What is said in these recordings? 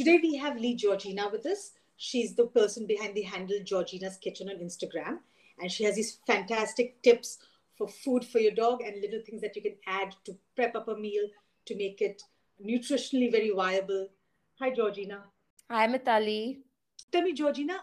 Today we have Lee Georgina with us. She's the person behind the handle Georgina's Kitchen on Instagram. And she has these fantastic tips for food for your dog and little things that you can add to prep up a meal to make it nutritionally very viable. Hi, Georgina. Hi, Mitali. Tell me, Georgina,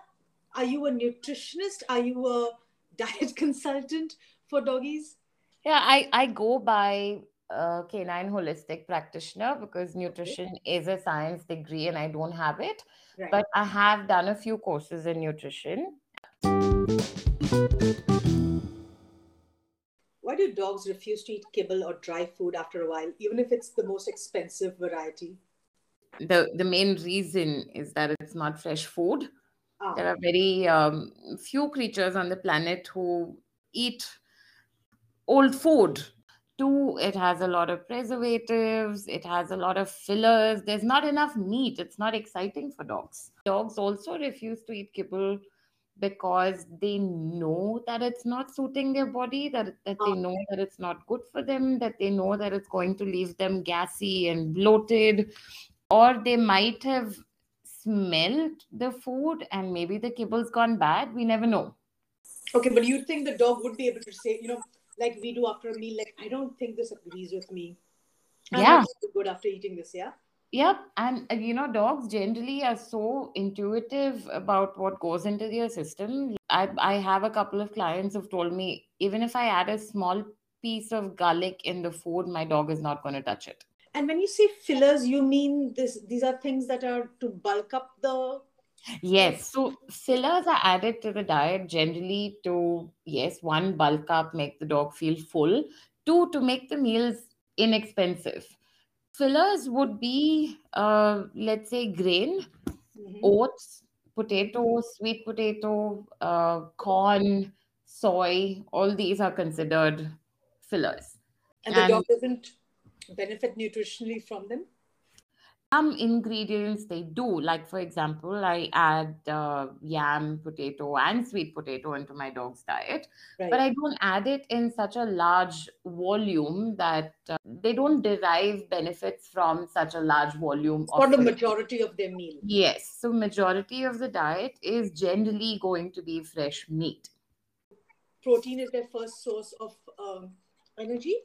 are you a nutritionist? Are you a diet consultant for doggies? Yeah, I, I go by a canine holistic practitioner because nutrition okay. is a science degree and I don't have it. Right. But I have done a few courses in nutrition. Why do dogs refuse to eat kibble or dry food after a while, even if it's the most expensive variety? The, the main reason is that it's not fresh food. Ah. There are very um, few creatures on the planet who eat old food. Two, it has a lot of preservatives, it has a lot of fillers. There's not enough meat. It's not exciting for dogs. Dogs also refuse to eat kibble because they know that it's not suiting their body, that, that they know that it's not good for them, that they know that it's going to leave them gassy and bloated, or they might have smelled the food and maybe the kibble's gone bad. We never know. Okay, but you think the dog would be able to say, you know, like we do after a meal, like, I don't think this agrees with me. I'm yeah. good after eating this, yeah? Yep. And, you know, dogs generally are so intuitive about what goes into their system. I, I have a couple of clients who've told me, even if I add a small piece of garlic in the food, my dog is not going to touch it. And when you say fillers, you mean this? These are things that are to bulk up the. Yes, so fillers are added to the diet generally to yes, one bulk up, make the dog feel full. Two to make the meals inexpensive. Fillers would be, uh, let's say, grain, mm-hmm. oats, potato, sweet potato, uh, corn, soy. All these are considered fillers. And the and, dog doesn't benefit nutritionally from them? Some ingredients they do, like for example, I add uh, yam, potato, and sweet potato into my dog's diet, right. but I don't add it in such a large volume that uh, they don't derive benefits from such a large volume. For the majority of their meal. Yes, so majority of the diet is generally going to be fresh meat. Protein is their first source of um, energy.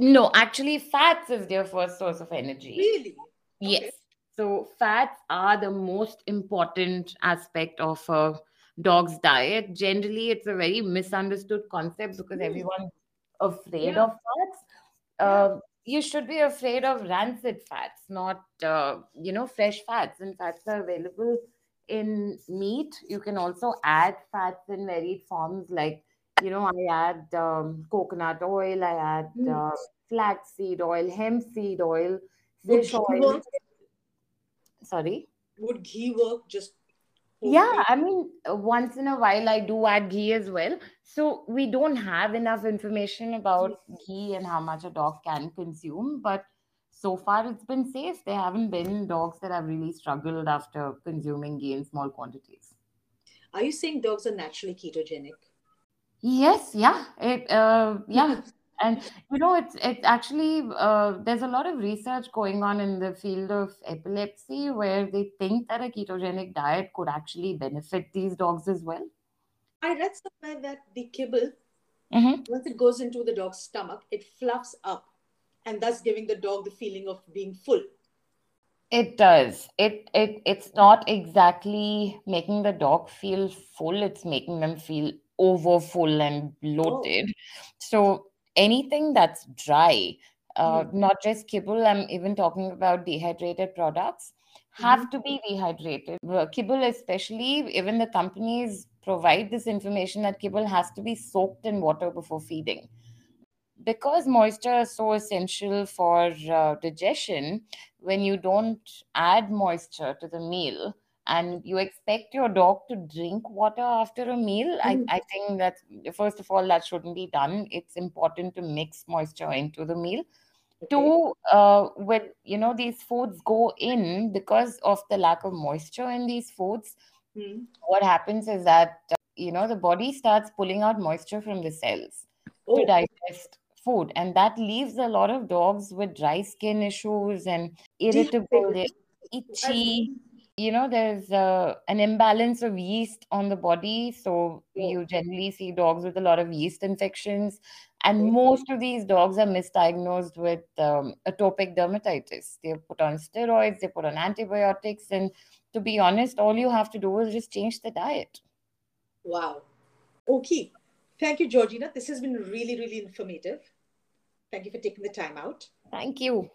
No, actually, fats is their first source of energy. Really? Yes. Okay. So, fats are the most important aspect of a dog's diet. Generally, it's a very misunderstood concept because mm. everyone's afraid yeah. of fats. Uh, you should be afraid of rancid fats, not uh, you know fresh fats. And fats are available in meat. You can also add fats in varied forms like you know, I add um, coconut oil, I add mm. uh, flaxseed oil, hemp seed oil, fish oil. Work? Sorry? Would ghee work just? Yeah, I mean, once in a while I do add ghee as well. So we don't have enough information about ghee and how much a dog can consume, but so far it's been safe. There haven't been dogs that have really struggled after consuming ghee in small quantities. Are you saying dogs are naturally ketogenic? Yes, yeah, it, uh, yeah, and you know, it's it's actually uh, there's a lot of research going on in the field of epilepsy where they think that a ketogenic diet could actually benefit these dogs as well. I read somewhere that the kibble, mm-hmm. once it goes into the dog's stomach, it fluffs up, and thus giving the dog the feeling of being full. It does. It it it's not exactly making the dog feel full. It's making them feel over full and bloated. Oh. So anything that's dry, uh, mm. not just kibble, I'm even talking about dehydrated products, have mm. to be rehydrated. Kibble, especially, even the companies provide this information that kibble has to be soaked in water before feeding. Because moisture is so essential for uh, digestion, when you don't add moisture to the meal, and you expect your dog to drink water after a meal mm. I, I think that first of all that shouldn't be done it's important to mix moisture into the meal okay. two uh, when you know these foods go in because of the lack of moisture in these foods mm. what happens is that uh, you know the body starts pulling out moisture from the cells oh. to digest food and that leaves a lot of dogs with dry skin issues and irritable itchy. You know, there's uh, an imbalance of yeast on the body. So Oh. you generally see dogs with a lot of yeast infections. And Okay. most of these dogs are misdiagnosed with um, atopic dermatitis. They're put on steroids, they put on antibiotics. And to be honest, all you have to do is just change the diet. Wow. Okay. Thank you, Georgina. This has been really, really informative. Thank you for taking the time out. Thank you.